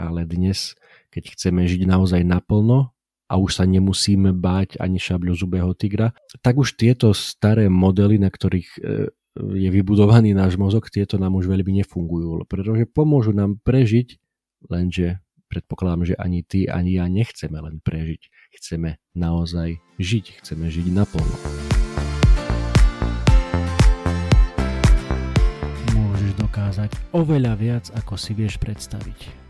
ale dnes, keď chceme žiť naozaj naplno a už sa nemusíme báť ani šabľu zubého tigra, tak už tieto staré modely, na ktorých e, je vybudovaný náš mozog, tieto nám už veľmi nefungujú, pretože pomôžu nám prežiť, lenže predpokladám, že ani ty, ani ja nechceme len prežiť. Chceme naozaj žiť, chceme žiť naplno. Môžeš dokázať oveľa viac, ako si vieš predstaviť.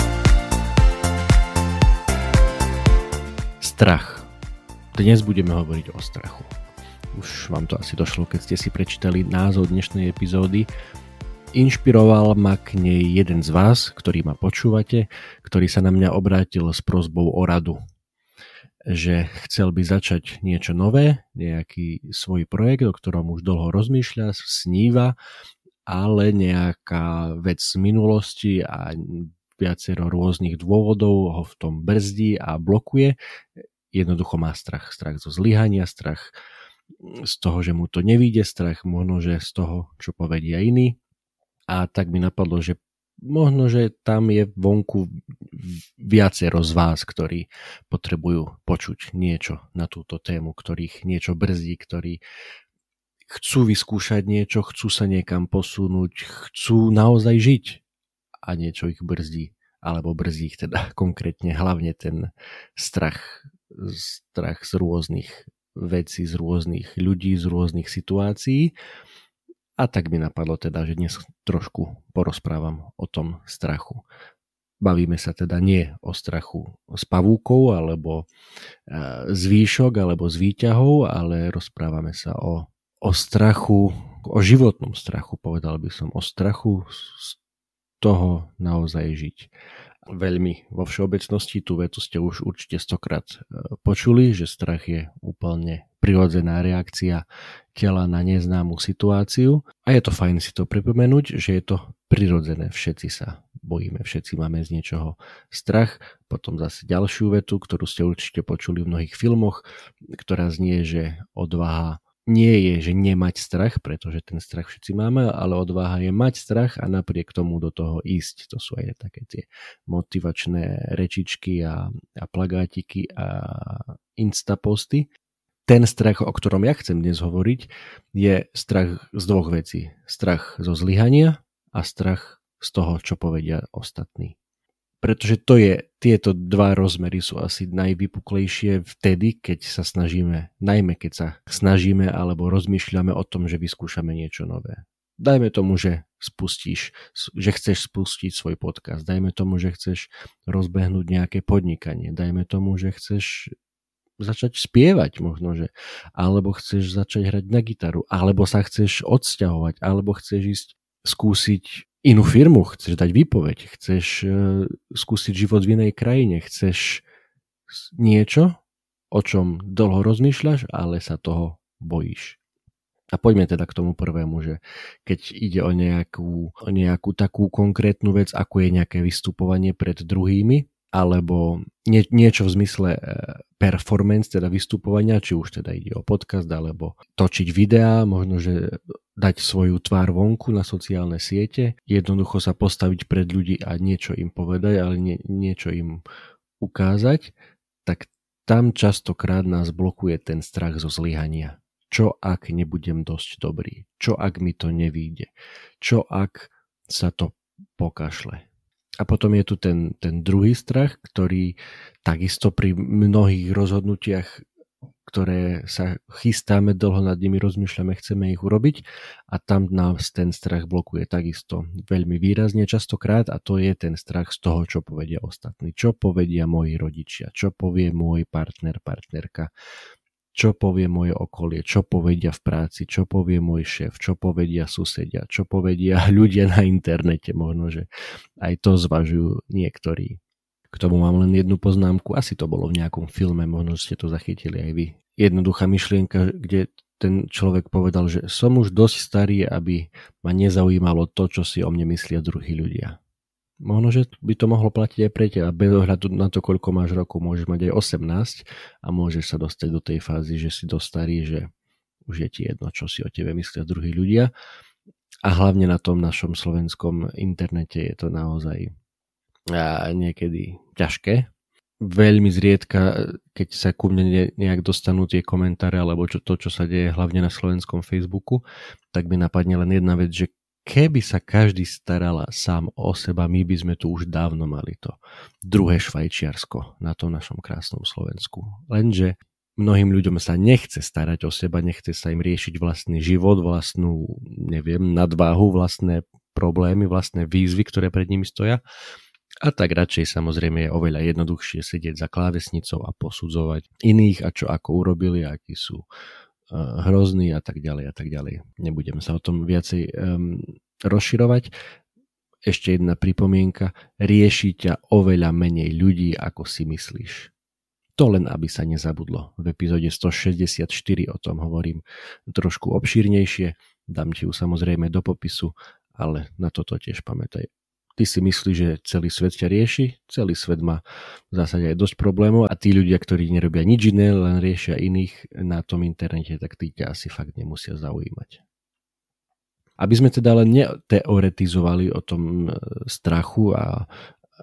Strach. Dnes budeme hovoriť o strachu. Už vám to asi došlo, keď ste si prečítali názov dnešnej epizódy. Inšpiroval ma k nej jeden z vás, ktorý ma počúvate, ktorý sa na mňa obrátil s prozbou o radu. Že chcel by začať niečo nové, nejaký svoj projekt, o ktorom už dlho rozmýšľa, sníva, ale nejaká vec z minulosti a viacero rôznych dôvodov ho v tom brzdí a blokuje jednoducho má strach. Strach zo zlyhania, strach z toho, že mu to nevíde, strach možno, že z toho, čo povedia iní. A tak mi napadlo, že možno, že tam je vonku viacero z vás, ktorí potrebujú počuť niečo na túto tému, ktorých niečo brzdí, ktorí chcú vyskúšať niečo, chcú sa niekam posunúť, chcú naozaj žiť a niečo ich brzdí alebo brzdí ich teda konkrétne hlavne ten strach strach z rôznych vecí, z rôznych ľudí, z rôznych situácií. A tak mi napadlo teda, že dnes trošku porozprávam o tom strachu. Bavíme sa teda nie o strachu s pavúkou alebo e, z výšok alebo z výťahov, ale rozprávame sa o, o strachu, o životnom strachu, povedal by som, o strachu z toho naozaj žiť veľmi vo všeobecnosti. Tú vetu ste už určite stokrát e, počuli, že strach je úplne prirodzená reakcia tela na neznámu situáciu. A je to fajn si to pripomenúť, že je to prirodzené. Všetci sa bojíme, všetci máme z niečoho strach. Potom zase ďalšiu vetu, ktorú ste určite počuli v mnohých filmoch, ktorá znie, že odvaha nie je, že nemať strach, pretože ten strach všetci máme, ale odvaha je mať strach a napriek tomu do toho ísť. To sú aj také tie motivačné rečičky a, a plagátiky a instaposty. Ten strach, o ktorom ja chcem dnes hovoriť, je strach z dvoch vecí. Strach zo zlyhania a strach z toho, čo povedia ostatní pretože to je, tieto dva rozmery sú asi najvypuklejšie vtedy, keď sa snažíme, najmä keď sa snažíme alebo rozmýšľame o tom, že vyskúšame niečo nové. Dajme tomu, že spustíš, že chceš spustiť svoj podcast, dajme tomu, že chceš rozbehnúť nejaké podnikanie, dajme tomu, že chceš začať spievať možno, že alebo chceš začať hrať na gitaru, alebo sa chceš odsťahovať, alebo chceš ísť skúsiť inú firmu, chceš dať výpoveď, chceš uh, skúsiť život v inej krajine, chceš niečo, o čom dlho rozmýšľaš, ale sa toho bojíš. A poďme teda k tomu prvému, že keď ide o nejakú, o nejakú takú konkrétnu vec, ako je nejaké vystupovanie pred druhými, alebo nie, niečo v zmysle e, performance, teda vystupovania, či už teda ide o podcast, alebo točiť videá, možno, že dať svoju tvár vonku na sociálne siete, jednoducho sa postaviť pred ľudí a niečo im povedať, ale nie, niečo im ukázať, tak tam častokrát nás blokuje ten strach zo zlyhania. Čo ak nebudem dosť dobrý? Čo ak mi to nevíde? Čo ak sa to pokašle? A potom je tu ten, ten druhý strach, ktorý takisto pri mnohých rozhodnutiach, ktoré sa chystáme, dlho nad nimi rozmýšľame, chceme ich urobiť a tam nás ten strach blokuje takisto veľmi výrazne častokrát a to je ten strach z toho, čo povedia ostatní, čo povedia moji rodičia, čo povie môj partner, partnerka, čo povie moje okolie, čo povedia v práci, čo povie môj šéf, čo povedia susedia, čo povedia ľudia na internete, možno, že aj to zvažujú niektorí. K tomu mám len jednu poznámku, asi to bolo v nejakom filme, možno ste to zachytili aj vy. Jednoduchá myšlienka, kde ten človek povedal, že som už dosť starý, aby ma nezaujímalo to, čo si o mne myslia druhí ľudia. Možno, že by to mohlo platiť aj pre teba. Bez ohľadu na to, koľko máš rokov, môžeš mať aj 18 a môžeš sa dostať do tej fázy, že si dosť starý, že už je ti jedno, čo si o tebe myslia druhí ľudia. A hlavne na tom našom slovenskom internete je to naozaj niekedy ťažké veľmi zriedka, keď sa ku mne nejak dostanú tie komentáre alebo čo, to, čo sa deje hlavne na slovenskom Facebooku, tak mi napadne len jedna vec, že keby sa každý starala sám o seba, my by sme tu už dávno mali to druhé Švajčiarsko na tom našom krásnom Slovensku. Lenže mnohým ľuďom sa nechce starať o seba, nechce sa im riešiť vlastný život, vlastnú, neviem, nadváhu, vlastné problémy, vlastné výzvy, ktoré pred nimi stoja a tak radšej samozrejme je oveľa jednoduchšie sedieť za klávesnicou a posudzovať iných a čo ako urobili, akí sú hrozní a tak ďalej a tak ďalej. Nebudem sa o tom viacej um, rozširovať. Ešte jedna pripomienka. Rieši ťa oveľa menej ľudí, ako si myslíš. To len, aby sa nezabudlo. V epizóde 164 o tom hovorím trošku obšírnejšie. Dám ti ju samozrejme do popisu, ale na toto tiež pamätaj. Ty si myslíš, že celý svet ťa rieši, celý svet má v zásade aj dosť problémov a tí ľudia, ktorí nerobia nič iné, len riešia iných na tom internete, tak tí ťa asi fakt nemusia zaujímať. Aby sme teda len neteoretizovali o tom e, strachu a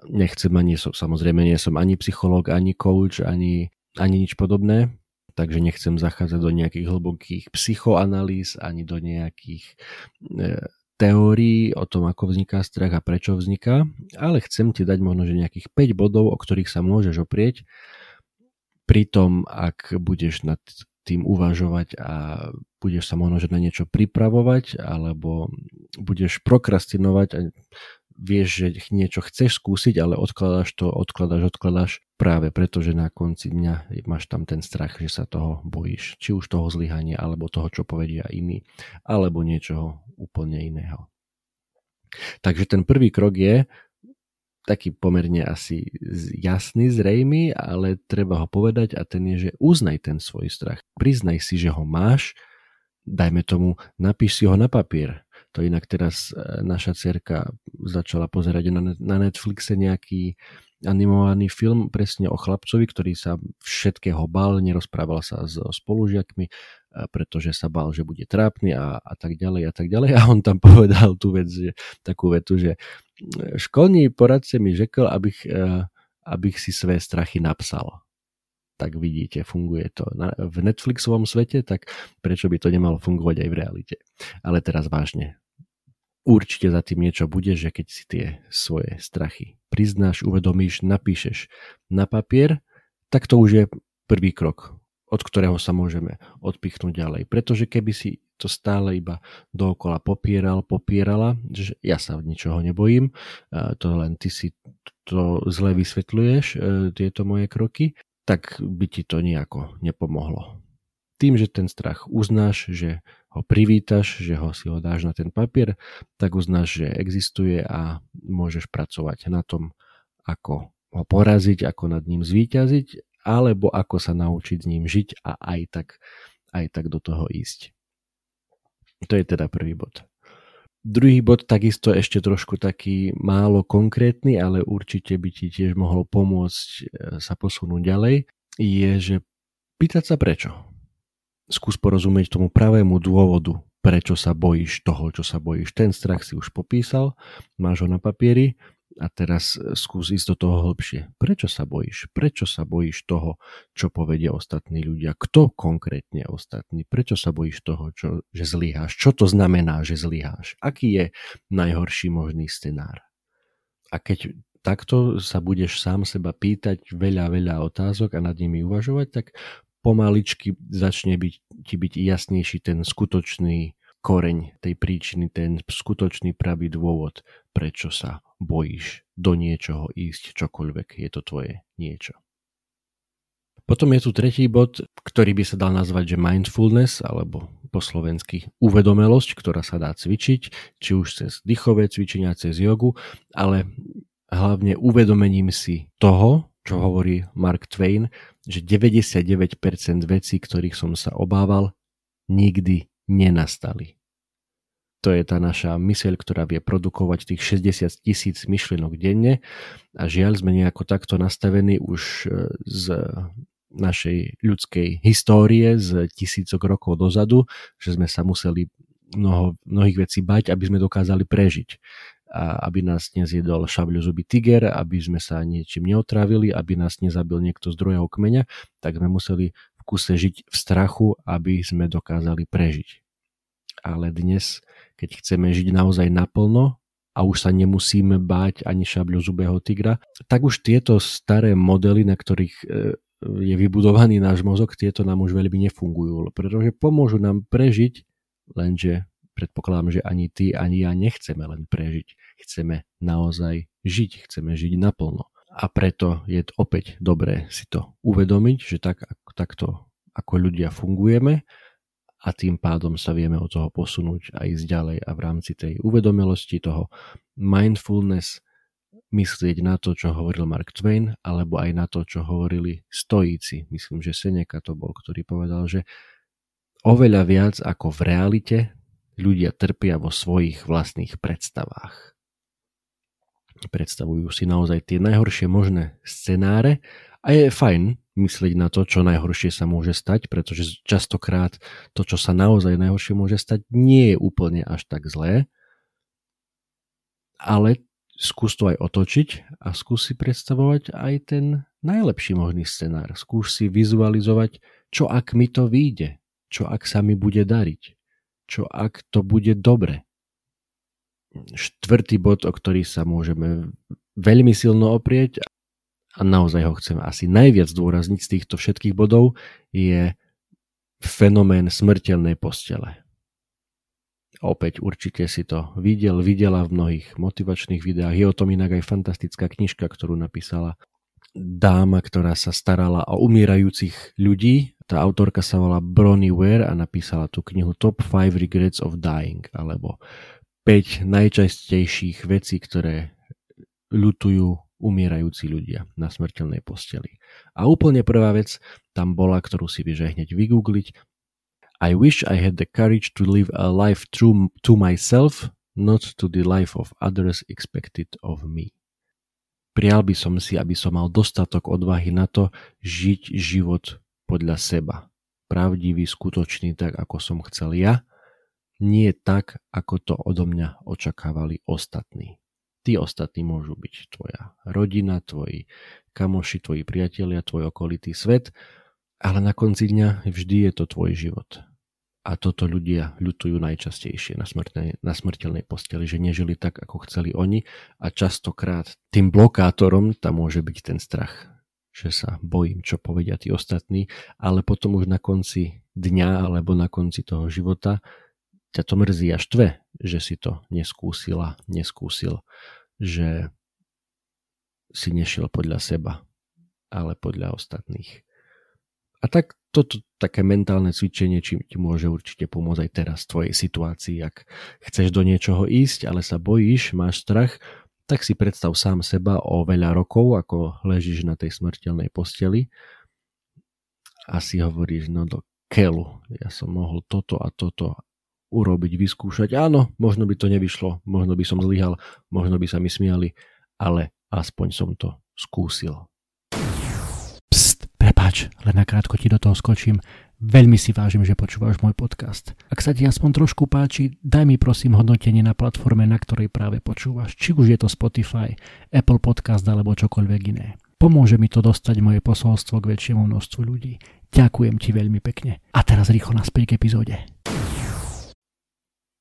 nechcem ani, samozrejme nie som ani psychológ, ani coach, ani, ani nič podobné, takže nechcem zachádzať do nejakých hlbokých psychoanalýz, ani do nejakých e, teórií o tom, ako vzniká strach a prečo vzniká, ale chcem ti dať možno, že nejakých 5 bodov, o ktorých sa môžeš oprieť. Pri tom, ak budeš nad tým uvažovať a budeš sa možno, že na niečo pripravovať alebo budeš prokrastinovať a vieš, že niečo chceš skúsiť, ale odkladáš to, odkladáš, odkladáš práve preto, že na konci dňa máš tam ten strach, že sa toho bojíš. Či už toho zlyhania, alebo toho, čo povedia iní, alebo niečoho úplne iného. Takže ten prvý krok je taký pomerne asi jasný, zrejmy, ale treba ho povedať a ten je, že uznaj ten svoj strach. Priznaj si, že ho máš, dajme tomu, napíš si ho na papier. To inak teraz e, naša cerka začala pozerať na, Netflixe nejaký animovaný film presne o chlapcovi, ktorý sa všetkého bal, nerozprával sa s spolužiakmi, e, pretože sa bal, že bude trápny a, a tak ďalej a tak ďalej. A on tam povedal tú vec, že, takú vetu, že e, školní poradce mi řekl, abych, abych si své strachy napsal tak vidíte, funguje to v Netflixovom svete, tak prečo by to nemalo fungovať aj v realite. Ale teraz vážne. Určite za tým niečo bude, že keď si tie svoje strachy priznáš, uvedomíš, napíšeš na papier, tak to už je prvý krok, od ktorého sa môžeme odpichnúť ďalej. Pretože keby si to stále iba dookola popieral, popierala, že ja sa ničoho nebojím, to len ty si to zle vysvetľuješ, e, tieto moje kroky, tak by ti to nejako nepomohlo. Tým, že ten strach uznáš, že ho privítaš, že ho si ho dáš na ten papier, tak uznáš, že existuje a môžeš pracovať na tom, ako ho poraziť, ako nad ním zvíťaziť, alebo ako sa naučiť s ním žiť a aj tak, aj tak do toho ísť. To je teda prvý bod. Druhý bod takisto ešte trošku taký málo konkrétny, ale určite by ti tiež mohlo pomôcť e, sa posunúť ďalej, je, že pýtať sa prečo. Skús porozumieť tomu pravému dôvodu, prečo sa bojíš toho, čo sa bojíš. Ten strach si už popísal, máš ho na papieri, a teraz skús ísť do toho hlbšie. Prečo sa bojíš? Prečo sa bojíš toho, čo povedia ostatní ľudia? Kto konkrétne ostatní? Prečo sa bojíš toho, čo, že zlyháš? Čo to znamená, že zlyháš? Aký je najhorší možný scenár? A keď takto sa budeš sám seba pýtať veľa, veľa otázok a nad nimi uvažovať, tak pomaličky začne byť, ti byť jasnejší ten skutočný koreň tej príčiny, ten skutočný pravý dôvod, prečo sa bojíš do niečoho ísť, čokoľvek je to tvoje niečo. Potom je tu tretí bod, ktorý by sa dal nazvať, že mindfulness, alebo po slovensky uvedomelosť, ktorá sa dá cvičiť, či už cez dýchové cvičenia, cez jogu, ale hlavne uvedomením si toho, čo hovorí Mark Twain, že 99% vecí, ktorých som sa obával, nikdy nenastali. To je tá naša myseľ, ktorá vie produkovať tých 60 tisíc myšlienok denne a žiaľ sme nejako takto nastavení už e, z našej ľudskej histórie z tisícok rokov dozadu, že sme sa museli mnoho, mnohých vecí bať, aby sme dokázali prežiť. Aby nás nezjedol šabľozubý tiger, aby sme sa niečím neotravili, aby nás nezabil niekto z druhého kmeňa, tak sme museli v kuse žiť v strachu, aby sme dokázali prežiť. Ale dnes keď chceme žiť naozaj naplno a už sa nemusíme báť ani šabľu zubého tigra, tak už tieto staré modely, na ktorých e, je vybudovaný náš mozog, tieto nám už veľmi nefungujú, pretože pomôžu nám prežiť, lenže predpokladám, že ani ty, ani ja nechceme len prežiť. Chceme naozaj žiť, chceme žiť naplno. A preto je opäť dobré si to uvedomiť, že tak, takto ako ľudia fungujeme a tým pádom sa vieme od toho posunúť a ísť ďalej a v rámci tej uvedomelosti toho mindfulness myslieť na to, čo hovoril Mark Twain, alebo aj na to, čo hovorili stojíci. Myslím, že Seneca to bol, ktorý povedal, že oveľa viac ako v realite ľudia trpia vo svojich vlastných predstavách. Predstavujú si naozaj tie najhoršie možné scenáre a je fajn myslieť na to, čo najhoršie sa môže stať, pretože častokrát to, čo sa naozaj najhoršie môže stať, nie je úplne až tak zlé, ale skús to aj otočiť a skús si predstavovať aj ten najlepší možný scenár. Skús si vizualizovať, čo ak mi to vyjde, čo ak sa mi bude dariť, čo ak to bude dobre. Štvrtý bod, o ktorý sa môžeme veľmi silno oprieť a naozaj ho chcem asi najviac zdôrazniť z týchto všetkých bodov, je fenomén smrteľnej postele. Opäť určite si to videl, videla v mnohých motivačných videách. Je o tom inak aj fantastická knižka, ktorú napísala dáma, ktorá sa starala o umierajúcich ľudí. Tá autorka sa volá Bronnie Ware a napísala tú knihu Top 5 Regrets of Dying, alebo 5 najčastejších vecí, ktoré ľutujú umierajúci ľudia na smrteľnej posteli. A úplne prvá vec tam bola, ktorú si vieš aj hneď vygoogliť. I wish I had the courage to live a life true to myself, not to the life of others expected of me. Prial by som si, aby som mal dostatok odvahy na to žiť život podľa seba. Pravdivý, skutočný, tak ako som chcel ja, nie tak, ako to odo mňa očakávali ostatní. Tí ostatní môžu byť tvoja rodina, tvoji kamoši, tvoji priatelia, tvoj okolitý svet, ale na konci dňa vždy je to tvoj život. A toto ľudia ľutujú najčastejšie na, smrteľnej, na smrteľnej posteli, že nežili tak, ako chceli oni a častokrát tým blokátorom tam môže byť ten strach, že sa bojím, čo povedia tí ostatní, ale potom už na konci dňa alebo na konci toho života ťa to mrzí až tve, že si to neskúsila, neskúsil, že si nešiel podľa seba, ale podľa ostatných. A tak toto také mentálne cvičenie či ti môže určite pomôcť aj teraz v tvojej situácii. Ak chceš do niečoho ísť, ale sa bojíš, máš strach, tak si predstav sám seba o veľa rokov, ako ležíš na tej smrteľnej posteli a si hovoríš, no do kelu, ja som mohol toto a toto urobiť, vyskúšať. Áno, možno by to nevyšlo, možno by som zlyhal, možno by sa mi smiali, ale aspoň som to skúsil. Pst, prepáč, len nakrátko ti do toho skočím. Veľmi si vážim, že počúvaš môj podcast. Ak sa ti aspoň trošku páči, daj mi prosím hodnotenie na platforme, na ktorej práve počúvaš. Či už je to Spotify, Apple Podcast alebo čokoľvek iné. Pomôže mi to dostať moje posolstvo k väčšiemu množstvu ľudí. Ďakujem ti veľmi pekne. A teraz rýchlo naspäť k epizóde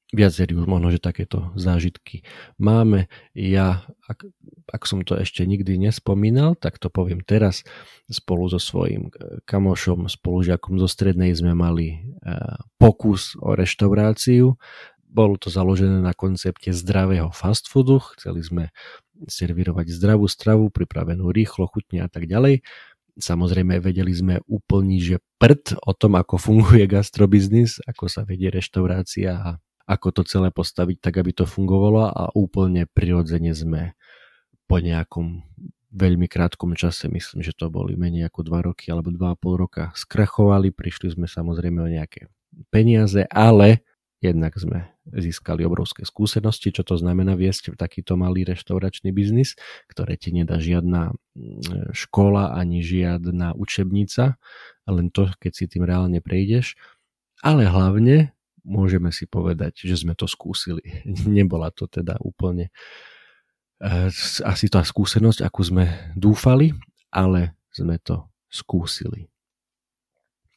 viacerí už možno, že takéto zážitky máme. Ja, ak, ak som to ešte nikdy nespomínal, tak to poviem teraz. Spolu so svojím e, kamošom, spolužiakom zo strednej sme mali e, pokus o reštauráciu. Bolo to založené na koncepte zdravého fast foodu. Chceli sme servírovať zdravú stravu, pripravenú rýchlo, chutne a tak ďalej. Samozrejme vedeli sme úplniť, že prd o tom, ako funguje gastrobiznis, ako sa vedie reštaurácia a ako to celé postaviť tak, aby to fungovalo a úplne prirodzene sme po nejakom veľmi krátkom čase, myslím, že to boli menej ako 2 roky alebo 2,5 roka, skrachovali, prišli sme samozrejme o nejaké peniaze, ale jednak sme získali obrovské skúsenosti, čo to znamená viesť takýto malý reštauračný biznis, ktoré ti nedá žiadna mm, škola ani žiadna učebnica, len to, keď si tým reálne prejdeš. Ale hlavne môžeme si povedať, že sme to skúsili. Nebola to teda úplne Eh, asi tá skúsenosť, akú sme dúfali, ale sme to skúsili.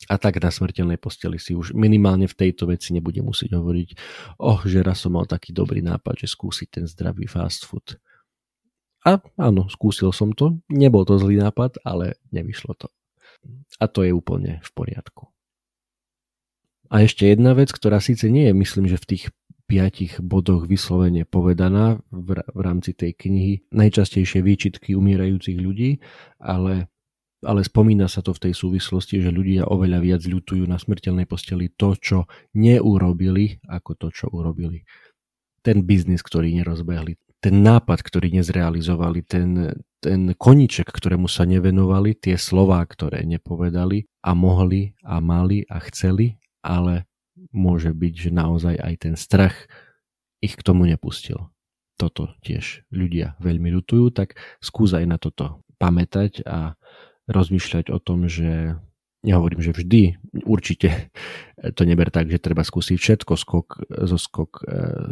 A tak na smrteľnej posteli si už minimálne v tejto veci nebude musieť hovoriť, oh, že raz som mal taký dobrý nápad, že skúsiť ten zdravý fast food. A áno, skúsil som to, nebol to zlý nápad, ale nevyšlo to. A to je úplne v poriadku. A ešte jedna vec, ktorá síce nie je, myslím, že v tých piatich bodoch vyslovene povedaná v, v rámci tej knihy najčastejšie výčitky umierajúcich ľudí, ale, ale spomína sa to v tej súvislosti, že ľudia oveľa viac ľutujú na smrteľnej posteli to, čo neurobili, ako to, čo urobili. Ten biznis, ktorý nerozbehli, ten nápad, ktorý nezrealizovali, ten, ten koniček, ktorému sa nevenovali, tie slová, ktoré nepovedali a mohli a mali a chceli, ale môže byť, že naozaj aj ten strach ich k tomu nepustil. Toto tiež ľudia veľmi ľutujú, tak skús aj na toto pamätať a rozmýšľať o tom, že nehovorím, že vždy, určite to neber tak, že treba skúsiť všetko, skok, zo skok e,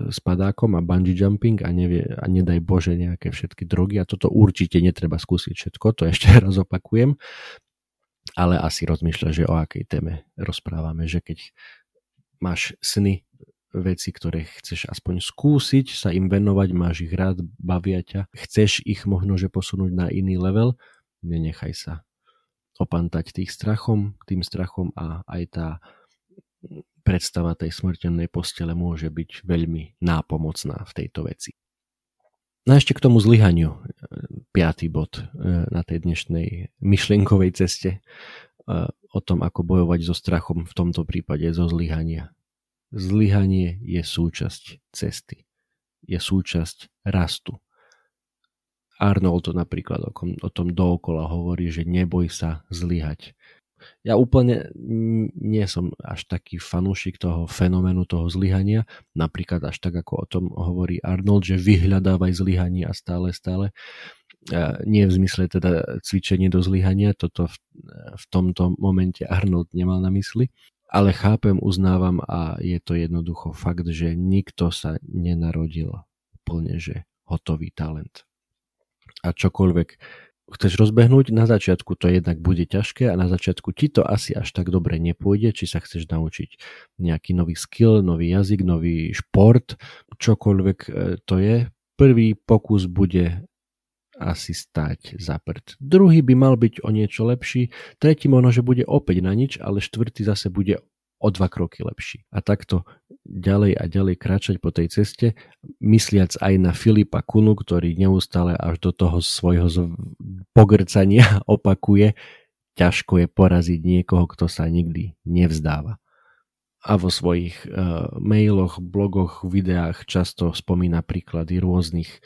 s padákom a bungee jumping a, nevie, a nedaj Bože nejaké všetky drogy a toto určite netreba skúsiť všetko, to ešte raz opakujem, ale asi rozmýšľa, že o akej téme rozprávame, že keď máš sny, veci, ktoré chceš aspoň skúsiť, sa im venovať, máš ich rád, bavia ťa, chceš ich možno, že posunúť na iný level, nenechaj sa opantať tých strachom, tým strachom a aj tá predstava tej smrteľnej postele môže byť veľmi nápomocná v tejto veci. No a ešte k tomu zlyhaniu, piatý bod e, na tej dnešnej myšlienkovej ceste o tom, ako bojovať so strachom v tomto prípade zo zlyhania. Zlyhanie je súčasť cesty. Je súčasť rastu. Arnold to napríklad o tom dookola hovorí, že neboj sa zlyhať. Ja úplne nie som až taký fanúšik toho fenoménu toho zlyhania, napríklad až tak ako o tom hovorí Arnold, že vyhľadávaj zlyhanie a stále, stále. Nie v zmysle teda cvičenie do zlyhania, toto v, v tomto momente Arnold nemal na mysli, ale chápem, uznávam a je to jednoducho fakt, že nikto sa nenarodil plne, že hotový talent. A čokoľvek chceš rozbehnúť, na začiatku to jednak bude ťažké a na začiatku ti to asi až tak dobre nepôjde, či sa chceš naučiť nejaký nový skill, nový jazyk, nový šport, čokoľvek e, to je. Prvý pokus bude asi stať za prd. Druhý by mal byť o niečo lepší, tretí možno, že bude opäť na nič, ale štvrtý zase bude o dva kroky lepší. A takto ďalej a ďalej kráčať po tej ceste, mysliac aj na Filipa Kunu, ktorý neustále až do toho svojho pogrcania opakuje, ťažko je poraziť niekoho, kto sa nikdy nevzdáva. A vo svojich uh, mailoch, blogoch, videách často spomína príklady rôznych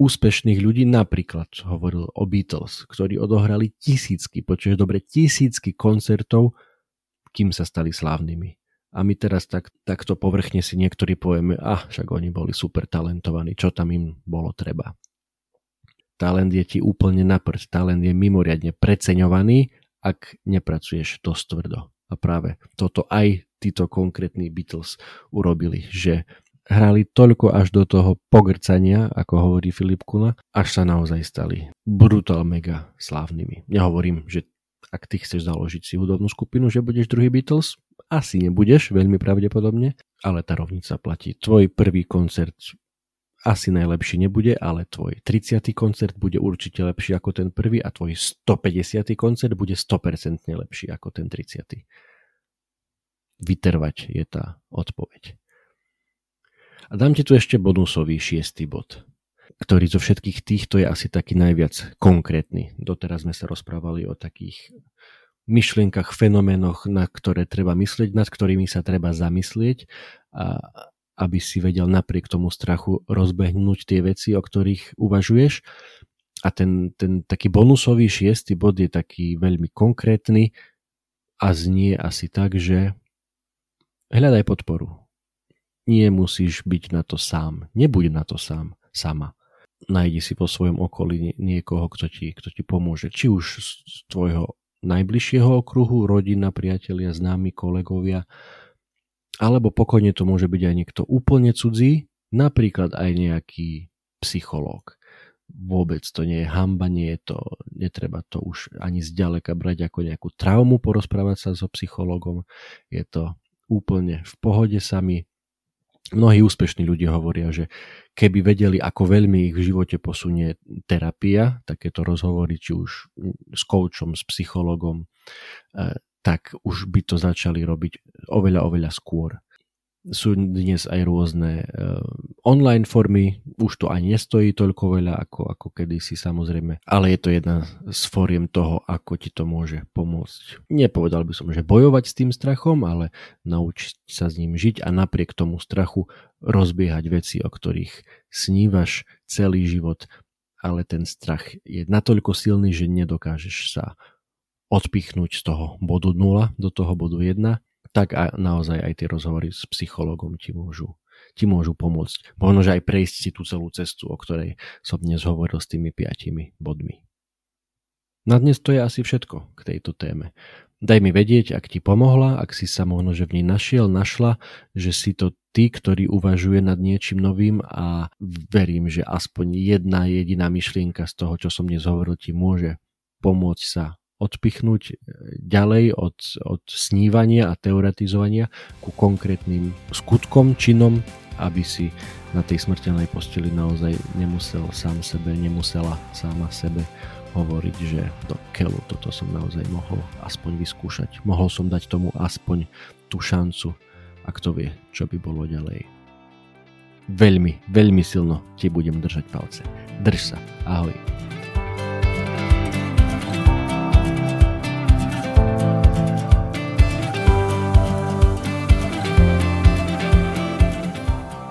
úspešných ľudí, napríklad hovoril o Beatles, ktorí odohrali tisícky, počuješ dobre, tisícky koncertov, kým sa stali slávnymi. A my teraz tak, takto povrchne si niektorí povieme, ah, však oni boli super talentovaní, čo tam im bolo treba. Talent je ti úplne na prd, talent je mimoriadne preceňovaný, ak nepracuješ dosť tvrdo. A práve toto aj títo konkrétni Beatles urobili, že hrali toľko až do toho pogrcania, ako hovorí Filip Kuna, až sa naozaj stali brutal mega slávnymi. Nehovorím, že ak ty chceš založiť si hudobnú skupinu, že budeš druhý Beatles, asi nebudeš, veľmi pravdepodobne, ale tá rovnica platí. Tvoj prvý koncert asi najlepší nebude, ale tvoj 30. koncert bude určite lepší ako ten prvý a tvoj 150. koncert bude 100% lepší ako ten 30. Vytrvať je tá odpoveď. A dám ti tu ešte bonusový šiestý bod, ktorý zo všetkých týchto je asi taký najviac konkrétny. Doteraz sme sa rozprávali o takých myšlienkach, fenoménoch, na ktoré treba myslieť, nad ktorými sa treba zamyslieť. A, aby si vedel napriek tomu strachu rozbehnúť tie veci, o ktorých uvažuješ. A ten, ten taký bonusový šiestý bod je taký veľmi konkrétny a znie asi tak, že hľadaj podporu. Nie musíš byť na to sám. Nebuď na to sám, sama. Najdi si po svojom okolí niekoho, kto ti, kto ti pomôže. Či už z tvojho najbližšieho okruhu, rodina, priatelia, známi, kolegovia, alebo pokojne to môže byť aj niekto úplne cudzí, napríklad aj nejaký psychológ. Vôbec to nie je hamba, nie je to, netreba to už ani zďaleka brať ako nejakú traumu, porozprávať sa so psychologom. Je to úplne v pohode sami. Mnohí úspešní ľudia hovoria, že keby vedeli, ako veľmi ich v živote posunie terapia, takéto rozhovory, či už s koučom, s psychologom, eh, tak už by to začali robiť oveľa, oveľa skôr. Sú dnes aj rôzne uh, online formy, už to ani nestojí toľko veľa ako, ako kedysi samozrejme, ale je to jedna z fóriem toho, ako ti to môže pomôcť. Nepovedal by som, že bojovať s tým strachom, ale naučiť sa s ním žiť a napriek tomu strachu rozbiehať veci, o ktorých snívaš celý život, ale ten strach je natoľko silný, že nedokážeš sa odpichnúť z toho bodu 0 do toho bodu 1, tak a naozaj aj tie rozhovory s psychologom ti môžu, ti môžu pomôcť. Možno, že aj prejsť si tú celú cestu, o ktorej som dnes hovoril s tými piatimi bodmi. Na dnes to je asi všetko k tejto téme. Daj mi vedieť, ak ti pomohla, ak si sa možno, že v nej našiel, našla, že si to ty, ktorý uvažuje nad niečím novým a verím, že aspoň jedna jediná myšlienka z toho, čo som dnes hovoril, ti môže pomôcť sa odpichnúť e, ďalej od, od snívania a teoretizovania ku konkrétnym skutkom, činom, aby si na tej smrteľnej posteli naozaj nemusel sám sebe, nemusela sama sebe hovoriť, že do keľu toto som naozaj mohol aspoň vyskúšať. Mohol som dať tomu aspoň tú šancu a kto vie, čo by bolo ďalej. Veľmi, veľmi silno ti budem držať palce. Drž sa. Ahoj.